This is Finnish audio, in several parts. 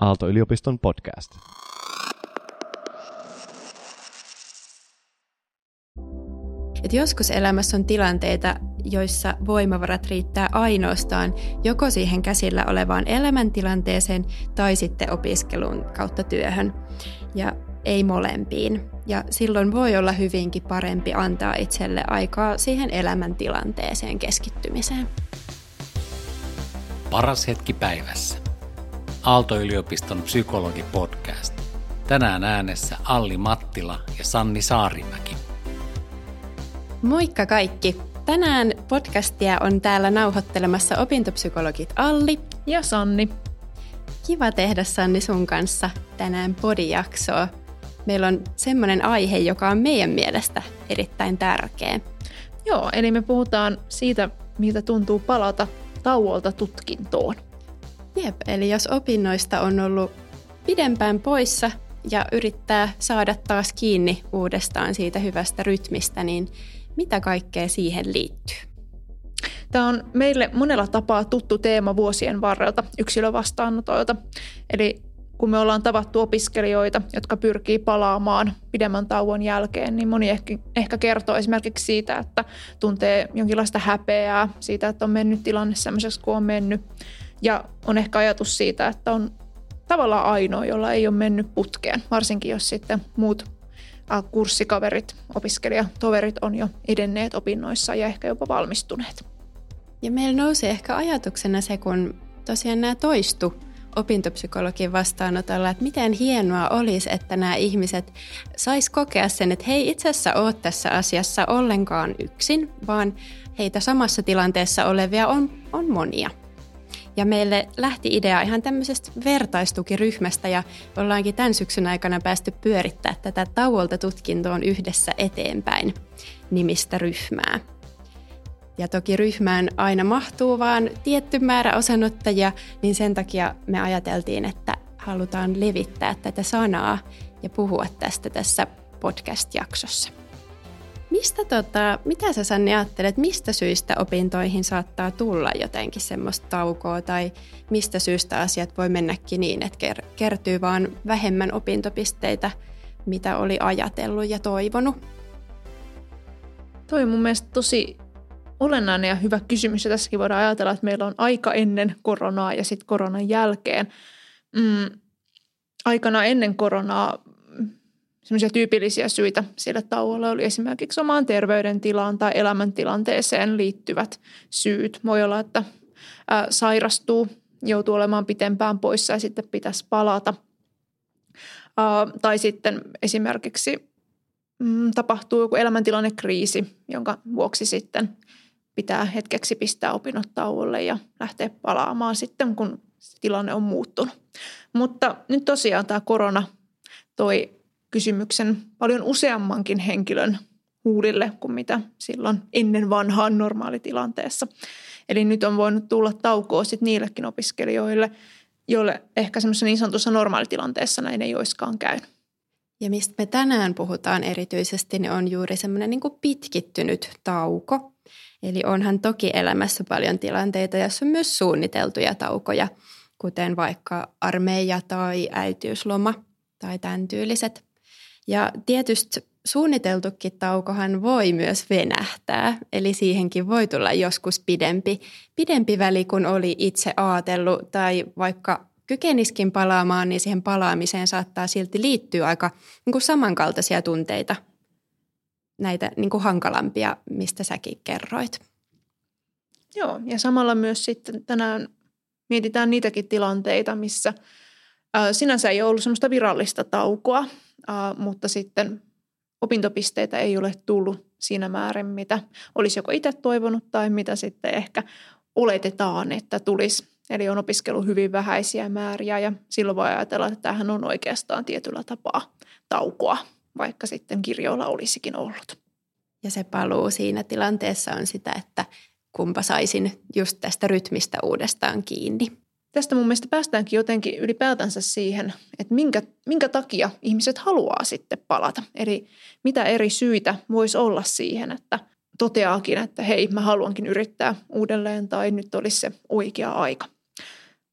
Aalto-yliopiston podcast. Et joskus elämässä on tilanteita, joissa voimavarat riittää ainoastaan joko siihen käsillä olevaan elämäntilanteeseen tai sitten opiskelun kautta työhön. Ja ei molempiin. Ja silloin voi olla hyvinkin parempi antaa itselle aikaa siihen elämäntilanteeseen keskittymiseen. Paras hetki päivässä. Aalto-yliopiston psykologi-podcast. Tänään äänessä Alli Mattila ja Sanni Saarimäki. Moikka kaikki! Tänään podcastia on täällä nauhoittelemassa opintopsykologit Alli ja Sanni. Kiva tehdä Sanni sun kanssa tänään podijaksoa. Meillä on semmoinen aihe, joka on meidän mielestä erittäin tärkeä. Joo, eli me puhutaan siitä, miltä tuntuu palata tauolta tutkintoon. Jep, eli jos opinnoista on ollut pidempään poissa ja yrittää saada taas kiinni uudestaan siitä hyvästä rytmistä, niin mitä kaikkea siihen liittyy? Tämä on meille monella tapaa tuttu teema vuosien varrelta yksilövastaanotoilta. Eli kun me ollaan tavattu opiskelijoita, jotka pyrkii palaamaan pidemmän tauon jälkeen, niin moni ehkä, ehkä kertoo esimerkiksi siitä, että tuntee jonkinlaista häpeää siitä, että on mennyt tilanne semmoiseksi kuin on mennyt. Ja on ehkä ajatus siitä, että on tavallaan ainoa, jolla ei ole mennyt putkeen, varsinkin jos sitten muut kurssikaverit, opiskelijatoverit on jo edenneet opinnoissa ja ehkä jopa valmistuneet. Ja meillä nousi ehkä ajatuksena se, kun tosiaan nämä toistu opintopsykologin vastaanotolla, että miten hienoa olisi, että nämä ihmiset sais kokea sen, että hei itse asiassa oot tässä asiassa ollenkaan yksin, vaan heitä samassa tilanteessa olevia on, on monia. Ja meille lähti idea ihan tämmöisestä vertaistukiryhmästä ja ollaankin tämän syksyn aikana päästy pyörittää tätä tauolta tutkintoon yhdessä eteenpäin nimistä ryhmää. Ja toki ryhmään aina mahtuu vain tietty määrä osanottajia, niin sen takia me ajateltiin, että halutaan levittää tätä sanaa ja puhua tästä tässä podcast-jaksossa. Mistä tota, mitä sä Sanni ajattelet, mistä syistä opintoihin saattaa tulla jotenkin semmoista taukoa tai mistä syystä asiat voi mennäkin niin, että kertyy vaan vähemmän opintopisteitä, mitä oli ajatellut ja toivonut? Toi on mun mielestä tosi olennainen ja hyvä kysymys ja tässäkin voidaan ajatella, että meillä on aika ennen koronaa ja sitten koronan jälkeen. Mm, aikana ennen koronaa semmoisia tyypillisiä syitä sille tauolle oli esimerkiksi omaan terveydentilaan tai elämäntilanteeseen liittyvät syyt. Voi olla, että ää, sairastuu, joutuu olemaan pitempään poissa ja sitten pitäisi palata. Ää, tai sitten esimerkiksi mm, tapahtuu joku elämäntilannekriisi, jonka vuoksi sitten pitää hetkeksi pistää opinnot tauolle ja lähteä palaamaan sitten, kun tilanne on muuttunut. Mutta nyt tosiaan tämä korona toi kysymyksen paljon useammankin henkilön huulille kuin mitä silloin ennen vanhaan normaalitilanteessa. Eli nyt on voinut tulla taukoa sitten niillekin opiskelijoille, joille ehkä semmoisessa niin sanotussa normaalitilanteessa näin ei olisikaan käynyt. Ja mistä me tänään puhutaan erityisesti, niin on juuri semmoinen niin pitkittynyt tauko. Eli onhan toki elämässä paljon tilanteita, joissa on myös suunniteltuja taukoja, kuten vaikka armeija tai äitiysloma tai tämän tyyliset. Ja tietysti suunniteltukin taukohan voi myös venähtää, eli siihenkin voi tulla joskus pidempi, pidempi väli kuin oli itse ajatellut tai vaikka kykeniskin palaamaan, niin siihen palaamiseen saattaa silti liittyä aika niin kuin samankaltaisia tunteita, näitä niin kuin hankalampia, mistä säkin kerroit. Joo, ja samalla myös sitten tänään mietitään niitäkin tilanteita, missä sinänsä ei ollut semmoista virallista taukoa, mutta sitten opintopisteitä ei ole tullut siinä määrin, mitä olisi joko itse toivonut tai mitä sitten ehkä oletetaan, että tulisi. Eli on opiskelu hyvin vähäisiä määriä ja silloin voi ajatella, että tämähän on oikeastaan tietyllä tapaa taukoa, vaikka sitten kirjoilla olisikin ollut. Ja se paluu siinä tilanteessa on sitä, että kumpa saisin just tästä rytmistä uudestaan kiinni. Tästä mun mielestä päästäänkin jotenkin ylipäätänsä siihen, että minkä, minkä takia ihmiset haluaa sitten palata. Eli mitä eri syitä voisi olla siihen, että toteaakin, että hei, mä haluankin yrittää uudelleen tai nyt olisi se oikea aika.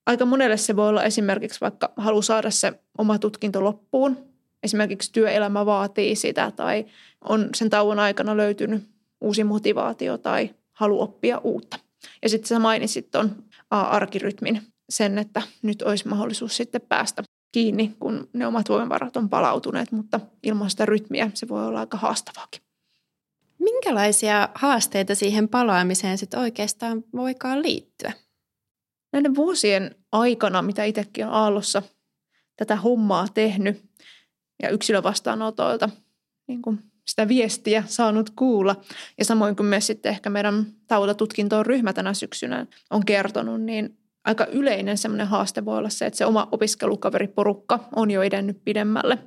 aika monelle se voi olla esimerkiksi vaikka halu saada se oma tutkinto loppuun. Esimerkiksi työelämä vaatii sitä tai on sen tauon aikana löytynyt uusi motivaatio tai halu oppia uutta. Ja sitten sä mainitsit tuon arkirytmin, sen, että nyt olisi mahdollisuus sitten päästä kiinni, kun ne omat voimavarat on palautuneet, mutta ilman sitä rytmiä se voi olla aika haastavaakin. Minkälaisia haasteita siihen palaamiseen sitten oikeastaan voikaan liittyä? Näiden vuosien aikana, mitä itsekin on Aallossa tätä hommaa tehnyt ja yksilövastaanotoilta niin kuin sitä viestiä saanut kuulla. Ja samoin kuin myös sitten ehkä meidän tautatutkintoon ryhmä tänä syksynä on kertonut, niin aika yleinen semmoinen haaste voi olla se, että se oma opiskelukaveriporukka on jo edennyt pidemmälle,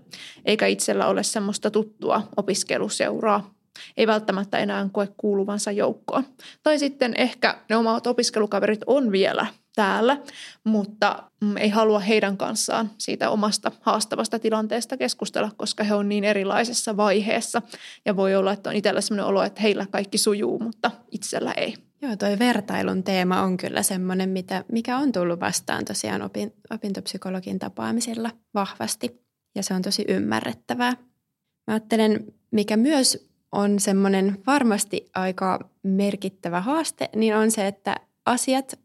eikä itsellä ole semmoista tuttua opiskeluseuraa. Ei välttämättä enää koe kuuluvansa joukkoon. Tai sitten ehkä ne omat opiskelukaverit on vielä täällä, mutta mm, ei halua heidän kanssaan siitä omasta haastavasta tilanteesta keskustella, koska he on niin erilaisessa vaiheessa. Ja voi olla, että on itsellä sellainen olo, että heillä kaikki sujuu, mutta itsellä ei. Joo, toi vertailun teema on kyllä semmoinen, mitä, mikä on tullut vastaan tosiaan opin, opintopsykologin tapaamisilla vahvasti. Ja se on tosi ymmärrettävää. Mä ajattelen, mikä myös on semmoinen varmasti aika merkittävä haaste, niin on se, että asiat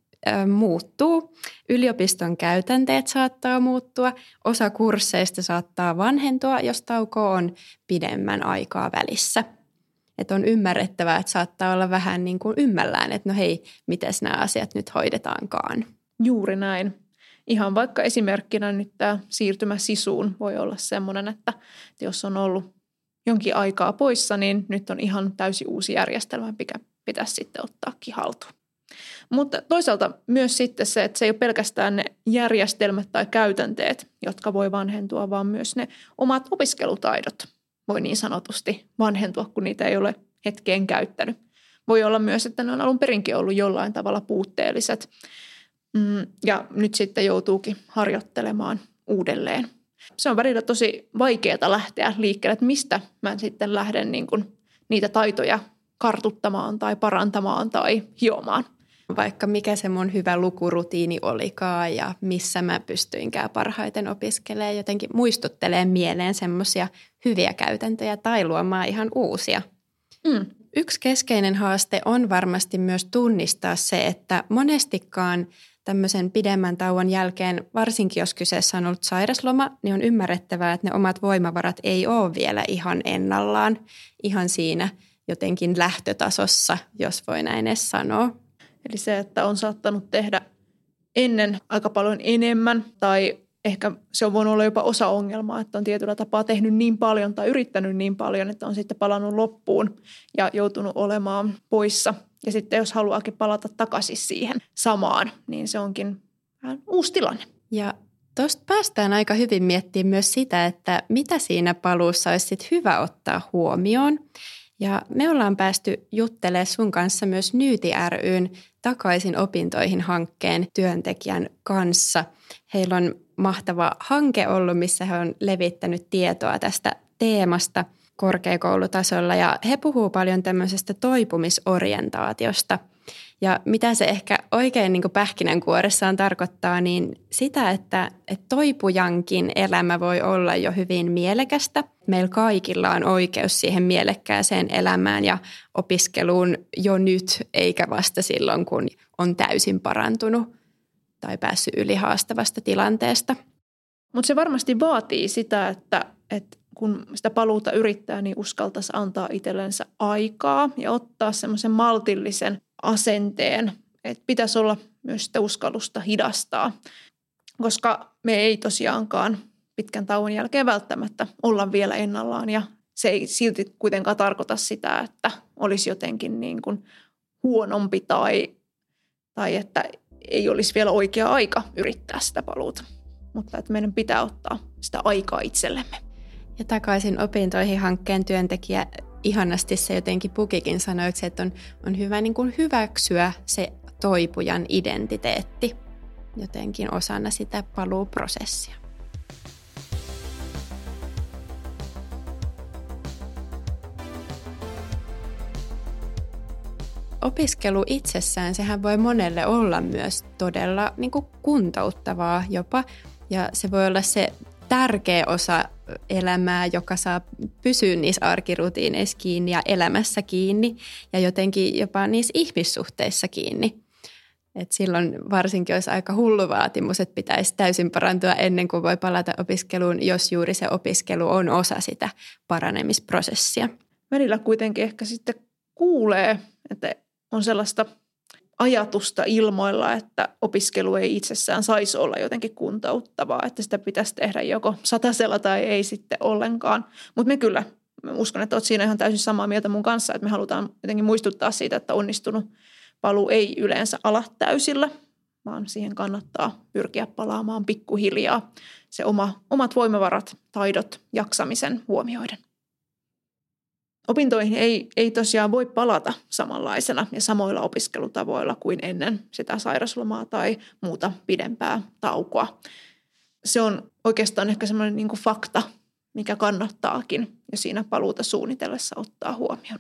muuttuu. Yliopiston käytänteet saattaa muuttua, osa kursseista saattaa vanhentua, jos tauko on pidemmän aikaa välissä – että on ymmärrettävää, että saattaa olla vähän niin kuin ymmällään, että no hei, miten nämä asiat nyt hoidetaankaan. Juuri näin. Ihan vaikka esimerkkinä nyt tämä siirtymä sisuun voi olla sellainen, että jos on ollut jonkin aikaa poissa, niin nyt on ihan täysi uusi järjestelmä, mikä pitäisi sitten ottaakin haltuun. Mutta toisaalta myös sitten se, että se ei ole pelkästään ne järjestelmät tai käytänteet, jotka voi vanhentua, vaan myös ne omat opiskelutaidot – voi niin sanotusti vanhentua, kun niitä ei ole hetkeen käyttänyt. Voi olla myös, että ne on alun perinkin ollut jollain tavalla puutteelliset mm, ja nyt sitten joutuukin harjoittelemaan uudelleen. Se on välillä tosi vaikeaa lähteä liikkeelle, että mistä mä sitten lähden niin kuin niitä taitoja kartuttamaan tai parantamaan tai hiomaan – vaikka mikä se mun hyvä lukurutiini olikaan ja missä mä pystyinkään parhaiten opiskelemaan, jotenkin muistuttelee mieleen semmoisia hyviä käytäntöjä tai luomaan ihan uusia. Mm. Yksi keskeinen haaste on varmasti myös tunnistaa se, että monestikaan tämmöisen pidemmän tauon jälkeen, varsinkin jos kyseessä on ollut sairasloma, niin on ymmärrettävää, että ne omat voimavarat ei ole vielä ihan ennallaan, ihan siinä jotenkin lähtötasossa, jos voi näin edes sanoa. Eli se, että on saattanut tehdä ennen aika paljon enemmän tai ehkä se on voinut olla jopa osa ongelmaa, että on tietyllä tapaa tehnyt niin paljon tai yrittänyt niin paljon, että on sitten palannut loppuun ja joutunut olemaan poissa. Ja sitten jos haluaakin palata takaisin siihen samaan, niin se onkin vähän uusi tilanne. Ja tuosta päästään aika hyvin miettimään myös sitä, että mitä siinä paluussa olisi hyvä ottaa huomioon. Ja me ollaan päästy juttelemaan sun kanssa myös Nyyti ryn takaisin opintoihin hankkeen työntekijän kanssa. Heillä on mahtava hanke ollut, missä he on levittänyt tietoa tästä teemasta korkeakoulutasolla ja he puhuu paljon tämmöisestä toipumisorientaatiosta – ja mitä se ehkä oikein niin pähkinänkuoressaan tarkoittaa, niin sitä, että, että toipujankin elämä voi olla jo hyvin mielekästä. Meillä kaikilla on oikeus siihen mielekkääseen elämään ja opiskeluun jo nyt, eikä vasta silloin, kun on täysin parantunut tai päässyt yli haastavasta tilanteesta. Mutta se varmasti vaatii sitä, että, että kun sitä paluuta yrittää, niin uskaltaisi antaa itsellensä aikaa ja ottaa semmoisen maltillisen asenteen, että pitäisi olla myös sitä uskallusta hidastaa, koska me ei tosiaankaan pitkän tauon jälkeen välttämättä olla vielä ennallaan ja se ei silti kuitenkaan tarkoita sitä, että olisi jotenkin niin kuin huonompi tai, tai että ei olisi vielä oikea aika yrittää sitä paluuta. Mutta että meidän pitää ottaa sitä aikaa itsellemme. Ja takaisin opintoihin hankkeen työntekijä ihanasti se jotenkin Pukikin sanoi, että on, on hyvä niin kuin hyväksyä se toipujan identiteetti jotenkin osana sitä paluuprosessia. opiskelu itsessään, sehän voi monelle olla myös todella niin kuin kuntouttavaa jopa. Ja se voi olla se tärkeä osa elämää, joka saa pysyä niissä arkirutiineissa kiinni ja elämässä kiinni ja jotenkin jopa niissä ihmissuhteissa kiinni. Et silloin varsinkin olisi aika hullu vaatimus, että pitäisi täysin parantua ennen kuin voi palata opiskeluun, jos juuri se opiskelu on osa sitä paranemisprosessia. Välillä kuitenkin ehkä sitten kuulee, että on sellaista ajatusta ilmoilla, että opiskelu ei itsessään saisi olla jotenkin kuntouttavaa, että sitä pitäisi tehdä joko satasella tai ei sitten ollenkaan. Mutta me kyllä, mä uskon, että olet siinä ihan täysin samaa mieltä mun kanssa, että me halutaan jotenkin muistuttaa siitä, että onnistunut paluu ei yleensä ala täysillä, vaan siihen kannattaa pyrkiä palaamaan pikkuhiljaa se oma, omat voimavarat, taidot, jaksamisen huomioiden. Opintoihin ei, ei tosiaan voi palata samanlaisena ja samoilla opiskelutavoilla kuin ennen sitä sairaslomaa tai muuta pidempää taukoa. Se on oikeastaan ehkä semmoinen niin fakta, mikä kannattaakin jo siinä paluuta suunnitellessa ottaa huomioon.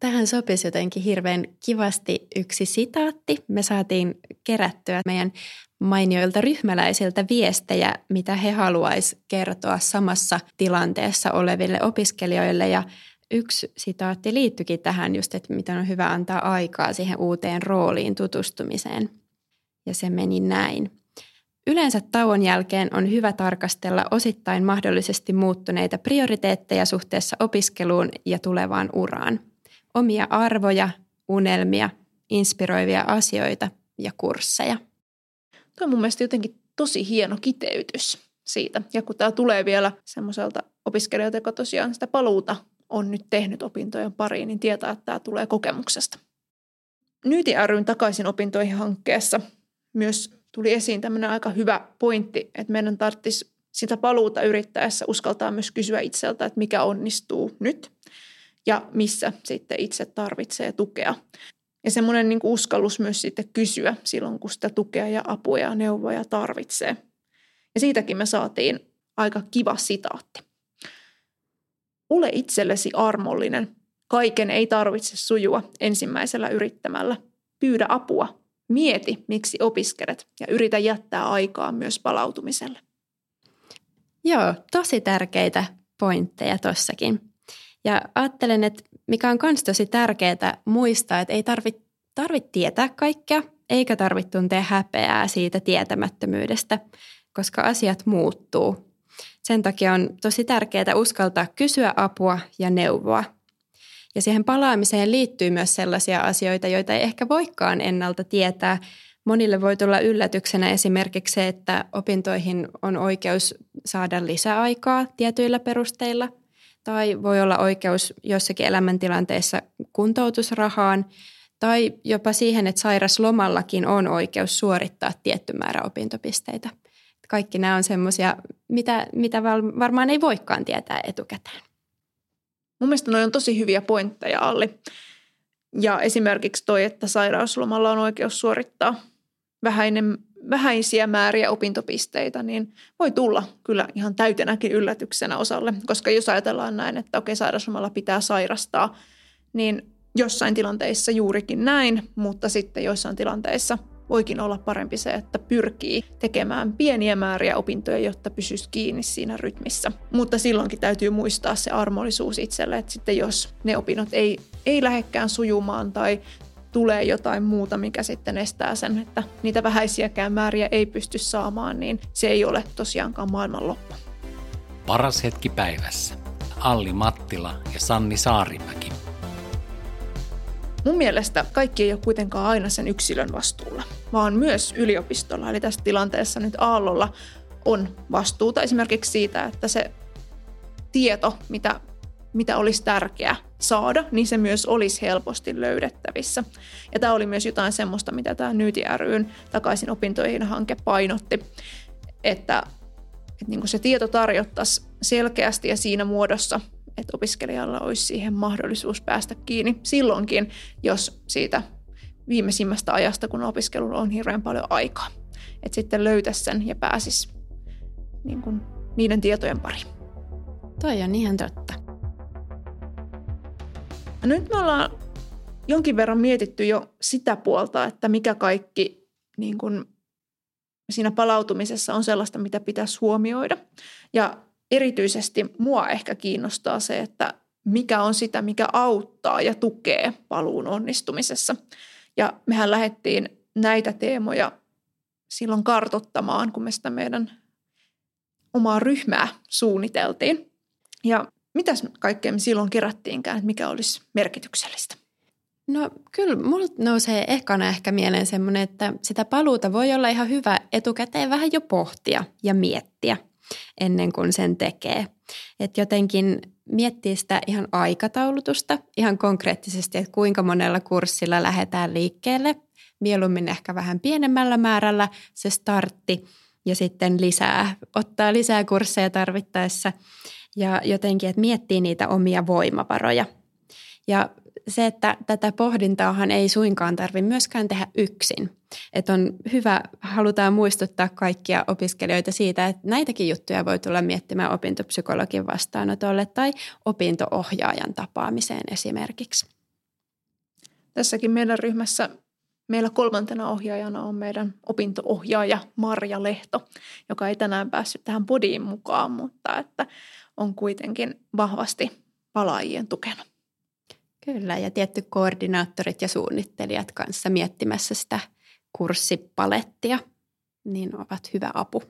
Tähän sopisi jotenkin hirveän kivasti yksi sitaatti. Me saatiin kerättyä meidän mainioilta ryhmäläisiltä viestejä, mitä he haluaisivat kertoa samassa tilanteessa oleville opiskelijoille. Ja yksi sitaatti liittyikin tähän just, että miten on hyvä antaa aikaa siihen uuteen rooliin tutustumiseen. Ja se meni näin. Yleensä tauon jälkeen on hyvä tarkastella osittain mahdollisesti muuttuneita prioriteetteja suhteessa opiskeluun ja tulevaan uraan. Omia arvoja, unelmia, inspiroivia asioita ja kursseja. Tuo on mun mielestä jotenkin tosi hieno kiteytys siitä. Ja kun tämä tulee vielä semmoiselta opiskelijalta, joka tosiaan sitä paluuta on nyt tehnyt opintojen pariin, niin tietää, että tämä tulee kokemuksesta. Nyyti ryn takaisin opintoihin hankkeessa myös tuli esiin tämmöinen aika hyvä pointti, että meidän tarvitsisi sitä paluuta yrittäessä uskaltaa myös kysyä itseltä, että mikä onnistuu nyt ja missä sitten itse tarvitsee tukea. Ja semmoinen niin uskallus myös sitten kysyä silloin, kun sitä tukea ja apua ja neuvoja tarvitsee. Ja siitäkin me saatiin aika kiva sitaatti. Ole itsellesi armollinen. Kaiken ei tarvitse sujua ensimmäisellä yrittämällä. Pyydä apua. Mieti, miksi opiskelet ja yritä jättää aikaa myös palautumiselle. Joo, tosi tärkeitä pointteja tossakin. Ja ajattelen, että mikä on myös tosi tärkeää muistaa, että ei tarvitse tarvit tietää kaikkea, eikä tarvitse tuntea häpeää siitä tietämättömyydestä, koska asiat muuttuu sen takia on tosi tärkeää uskaltaa kysyä apua ja neuvoa. Ja siihen palaamiseen liittyy myös sellaisia asioita, joita ei ehkä voikaan ennalta tietää. Monille voi tulla yllätyksenä esimerkiksi se, että opintoihin on oikeus saada lisäaikaa tietyillä perusteilla. Tai voi olla oikeus jossakin elämäntilanteessa kuntoutusrahaan tai jopa siihen, että sairaslomallakin on oikeus suorittaa tietty määrä opintopisteitä kaikki nämä on semmoisia, mitä, mitä varmaan ei voikaan tietää etukäteen. Mun mielestä noin on tosi hyviä pointteja, Alli. Ja esimerkiksi toi, että sairauslomalla on oikeus suorittaa vähäinen, vähäisiä määriä opintopisteitä, niin voi tulla kyllä ihan täytenäkin yllätyksenä osalle. Koska jos ajatellaan näin, että okei, sairauslomalla pitää sairastaa, niin jossain tilanteissa juurikin näin, mutta sitten joissain tilanteissa – voikin olla parempi se, että pyrkii tekemään pieniä määriä opintoja, jotta pysyisi kiinni siinä rytmissä. Mutta silloinkin täytyy muistaa se armollisuus itselle, että sitten jos ne opinnot ei, ei lähekkään sujumaan tai tulee jotain muuta, mikä sitten estää sen, että niitä vähäisiäkään määriä ei pysty saamaan, niin se ei ole tosiaankaan maailmanloppu. Paras hetki päivässä. Alli Mattila ja Sanni Saarimäki. Mun mielestä kaikki ei ole kuitenkaan aina sen yksilön vastuulla, vaan myös yliopistolla, eli tässä tilanteessa nyt Aallolla on vastuuta esimerkiksi siitä, että se tieto, mitä, mitä olisi tärkeää saada, niin se myös olisi helposti löydettävissä. Ja tämä oli myös jotain semmoista, mitä tämä Nyti ryn takaisin opintoihin hanke painotti, että, että niin se tieto tarjottaisiin selkeästi ja siinä muodossa, että opiskelijalla olisi siihen mahdollisuus päästä kiinni silloinkin, jos siitä viimeisimmästä ajasta, kun opiskelulla on hirveän paljon aikaa. Että sitten löytäisi sen ja pääsisi niin kuin, niiden tietojen pariin. Toi on ihan totta. Nyt me ollaan jonkin verran mietitty jo sitä puolta, että mikä kaikki niin kuin siinä palautumisessa on sellaista, mitä pitäisi huomioida. Ja erityisesti mua ehkä kiinnostaa se, että mikä on sitä, mikä auttaa ja tukee paluun onnistumisessa. Ja mehän lähdettiin näitä teemoja silloin kartottamaan, kun me sitä meidän omaa ryhmää suunniteltiin. Ja mitäs kaikkea me silloin kerättiinkään, että mikä olisi merkityksellistä? No kyllä, mulla nousee ekana ehkä mieleen semmoinen, että sitä paluuta voi olla ihan hyvä etukäteen vähän jo pohtia ja miettiä ennen kuin sen tekee. Että jotenkin miettiä sitä ihan aikataulutusta ihan konkreettisesti, että kuinka monella kurssilla lähdetään liikkeelle. Mieluummin ehkä vähän pienemmällä määrällä se startti ja sitten lisää, ottaa lisää kursseja tarvittaessa ja jotenkin, että miettii niitä omia voimavaroja. Ja se, että tätä pohdintaahan ei suinkaan tarvitse myöskään tehdä yksin. Että on hyvä, halutaan muistuttaa kaikkia opiskelijoita siitä, että näitäkin juttuja voi tulla miettimään opintopsykologin vastaanotolle tai opintoohjaajan tapaamiseen esimerkiksi. Tässäkin meidän ryhmässä meillä kolmantena ohjaajana on meidän opintoohjaaja Marja Lehto, joka ei tänään päässyt tähän podiin mukaan, mutta että on kuitenkin vahvasti palaajien tukena. Kyllä, ja tietty koordinaattorit ja suunnittelijat kanssa miettimässä sitä kurssipalettia, niin ovat hyvä apu.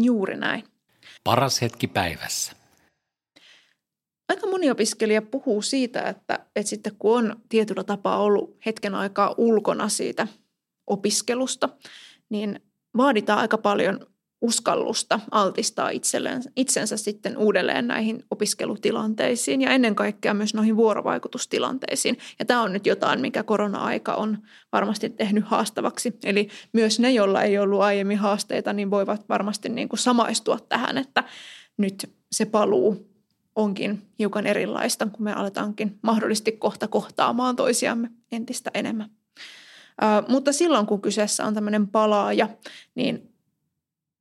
Juuri näin. Paras hetki päivässä. Aika moni opiskelija puhuu siitä, että, että sitten kun on tietyllä tapaa ollut hetken aikaa ulkona siitä opiskelusta, niin vaaditaan aika paljon uskallusta altistaa itselleen, itsensä sitten uudelleen näihin opiskelutilanteisiin ja ennen kaikkea myös noihin vuorovaikutustilanteisiin. Ja tämä on nyt jotain, mikä korona-aika on varmasti tehnyt haastavaksi. Eli myös ne, joilla ei ollut aiemmin haasteita, niin voivat varmasti niin kuin samaistua tähän, että nyt se paluu onkin hiukan erilaista, kun me aletaankin mahdollisesti kohta kohtaamaan toisiamme entistä enemmän. Uh, mutta silloin, kun kyseessä on tämmöinen palaaja, niin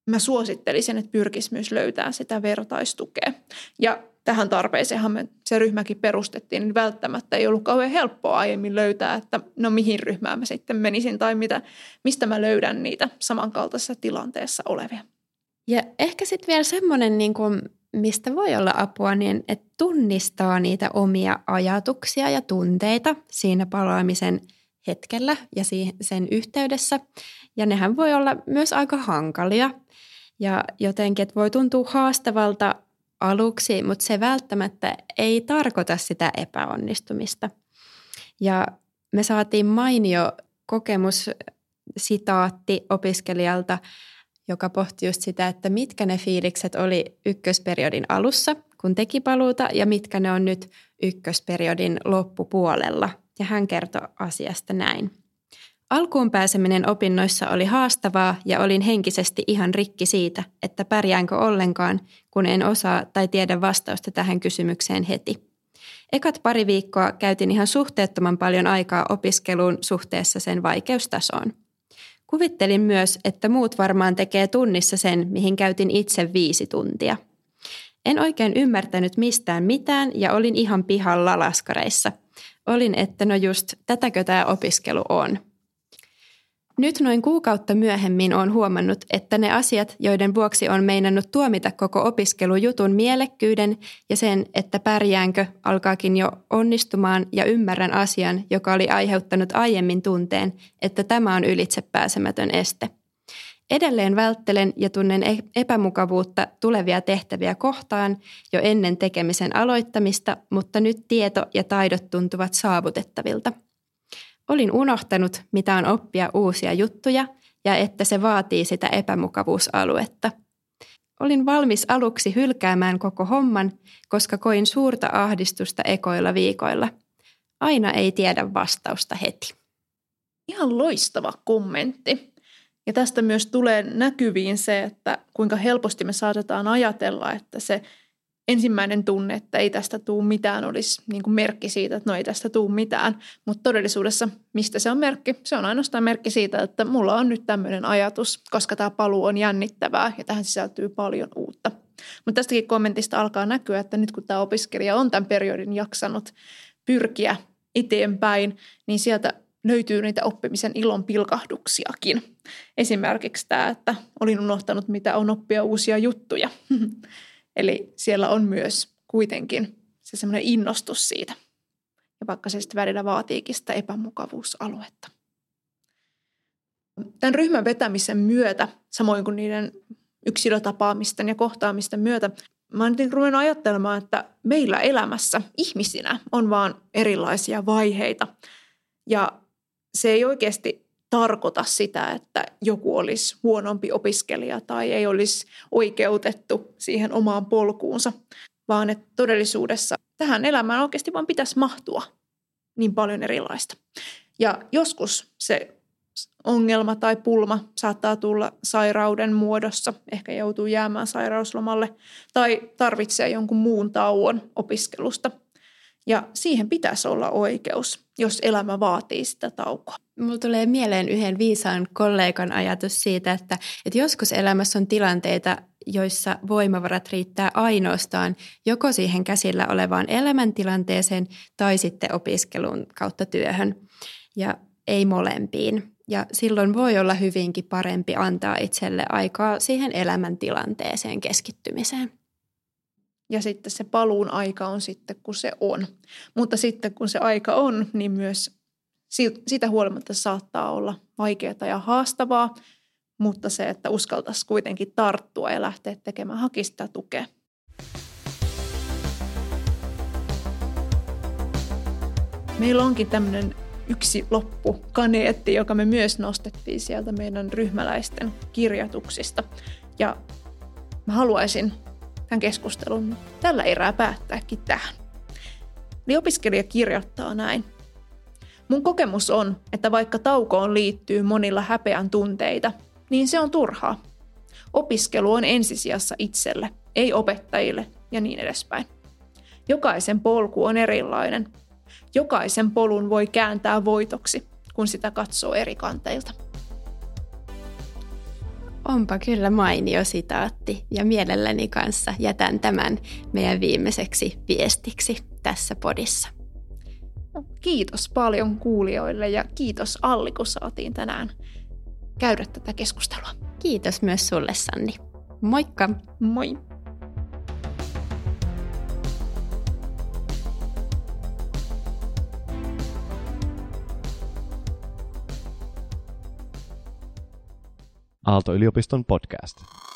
mä suosittelisin, että pyrkisi myös löytää sitä vertaistukea. Ja tähän tarpeeseenhan me se ryhmäkin perustettiin, niin välttämättä ei ollut kauhean helppoa aiemmin löytää, että no mihin ryhmään mä sitten menisin tai mitä, mistä mä löydän niitä samankaltaisessa tilanteessa olevia. Ja ehkä sitten vielä semmoinen, niin mistä voi olla apua, niin että tunnistaa niitä omia ajatuksia ja tunteita siinä palaamisen hetkellä ja sen yhteydessä. Ja nehän voi olla myös aika hankalia – ja jotenkin, että voi tuntua haastavalta aluksi, mutta se välttämättä ei tarkoita sitä epäonnistumista. Ja me saatiin mainio kokemussitaatti opiskelijalta, joka pohti just sitä, että mitkä ne fiilikset oli ykkösperiodin alussa, kun teki paluuta, ja mitkä ne on nyt ykkösperiodin loppupuolella. Ja hän kertoi asiasta näin. Alkuun pääseminen opinnoissa oli haastavaa ja olin henkisesti ihan rikki siitä, että pärjäänkö ollenkaan, kun en osaa tai tiedä vastausta tähän kysymykseen heti. Ekat pari viikkoa käytin ihan suhteettoman paljon aikaa opiskeluun suhteessa sen vaikeustasoon. Kuvittelin myös, että muut varmaan tekee tunnissa sen, mihin käytin itse viisi tuntia. En oikein ymmärtänyt mistään mitään ja olin ihan pihalla laskareissa. Olin, että no just, tätäkö tämä opiskelu on – nyt noin kuukautta myöhemmin on huomannut, että ne asiat, joiden vuoksi on meinannut tuomita koko opiskelujutun mielekkyyden ja sen, että pärjäänkö, alkaakin jo onnistumaan ja ymmärrän asian, joka oli aiheuttanut aiemmin tunteen, että tämä on ylitsepääsemätön este. Edelleen välttelen ja tunnen e- epämukavuutta tulevia tehtäviä kohtaan jo ennen tekemisen aloittamista, mutta nyt tieto ja taidot tuntuvat saavutettavilta – Olin unohtanut, mitä on oppia uusia juttuja ja että se vaatii sitä epämukavuusaluetta. Olin valmis aluksi hylkäämään koko homman, koska koin suurta ahdistusta ekoilla viikoilla. Aina ei tiedä vastausta heti. Ihan loistava kommentti. Ja tästä myös tulee näkyviin se, että kuinka helposti me saatetaan ajatella, että se ensimmäinen tunne, että ei tästä tuu mitään, olisi niin kuin merkki siitä, että no ei tästä tuu mitään. Mutta todellisuudessa, mistä se on merkki? Se on ainoastaan merkki siitä, että mulla on nyt tämmöinen ajatus, koska tämä paluu on jännittävää ja tähän sisältyy paljon uutta. Mutta tästäkin kommentista alkaa näkyä, että nyt kun tämä opiskelija on tämän periodin jaksanut pyrkiä eteenpäin, niin sieltä löytyy niitä oppimisen ilon pilkahduksiakin. Esimerkiksi tämä, että olin unohtanut, mitä on oppia uusia juttuja. Eli siellä on myös kuitenkin se semmoinen innostus siitä. Ja vaikka se sitten välillä vaatiikin sitä epämukavuusaluetta. Tämän ryhmän vetämisen myötä, samoin kuin niiden yksilötapaamisten ja kohtaamisten myötä, mä oon ruvennut ajattelemaan, että meillä elämässä ihmisinä on vaan erilaisia vaiheita. Ja se ei oikeasti tarkoita sitä, että joku olisi huonompi opiskelija tai ei olisi oikeutettu siihen omaan polkuunsa, vaan että todellisuudessa tähän elämään oikeasti vaan pitäisi mahtua niin paljon erilaista. Ja joskus se ongelma tai pulma saattaa tulla sairauden muodossa, ehkä joutuu jäämään sairauslomalle tai tarvitsee jonkun muun tauon opiskelusta. Ja siihen pitäisi olla oikeus, jos elämä vaatii sitä taukoa. Mulla tulee mieleen yhden viisaan kollegan ajatus siitä, että, että joskus elämässä on tilanteita, joissa voimavarat riittää ainoastaan joko siihen käsillä olevaan elämäntilanteeseen tai sitten opiskelun kautta työhön ja ei molempiin. Ja silloin voi olla hyvinkin parempi antaa itselle aikaa siihen elämäntilanteeseen keskittymiseen. Ja sitten se paluun aika on sitten, kun se on. Mutta sitten kun se aika on, niin myös sitä huolimatta saattaa olla vaikeaa ja haastavaa, mutta se, että uskaltaisi kuitenkin tarttua ja lähteä tekemään, hakista tukea. Meillä onkin tämmöinen yksi loppu kaneetti, joka me myös nostettiin sieltä meidän ryhmäläisten kirjatuksista. Ja mä haluaisin tämän keskustelun tällä erää päättääkin tähän. Eli opiskelija kirjoittaa näin. Mun kokemus on, että vaikka taukoon liittyy monilla häpeän tunteita, niin se on turhaa. Opiskelu on ensisijassa itselle, ei opettajille ja niin edespäin. Jokaisen polku on erilainen jokaisen polun voi kääntää voitoksi, kun sitä katsoo eri kanteilta. Onpa kyllä mainio sitaatti ja mielelläni kanssa jätän tämän meidän viimeiseksi viestiksi tässä podissa. Kiitos paljon kuulijoille ja kiitos Alli, kun saatiin tänään käydä tätä keskustelua. Kiitos myös sulle Sanni. Moikka! Moi! Aalto-yliopiston podcast.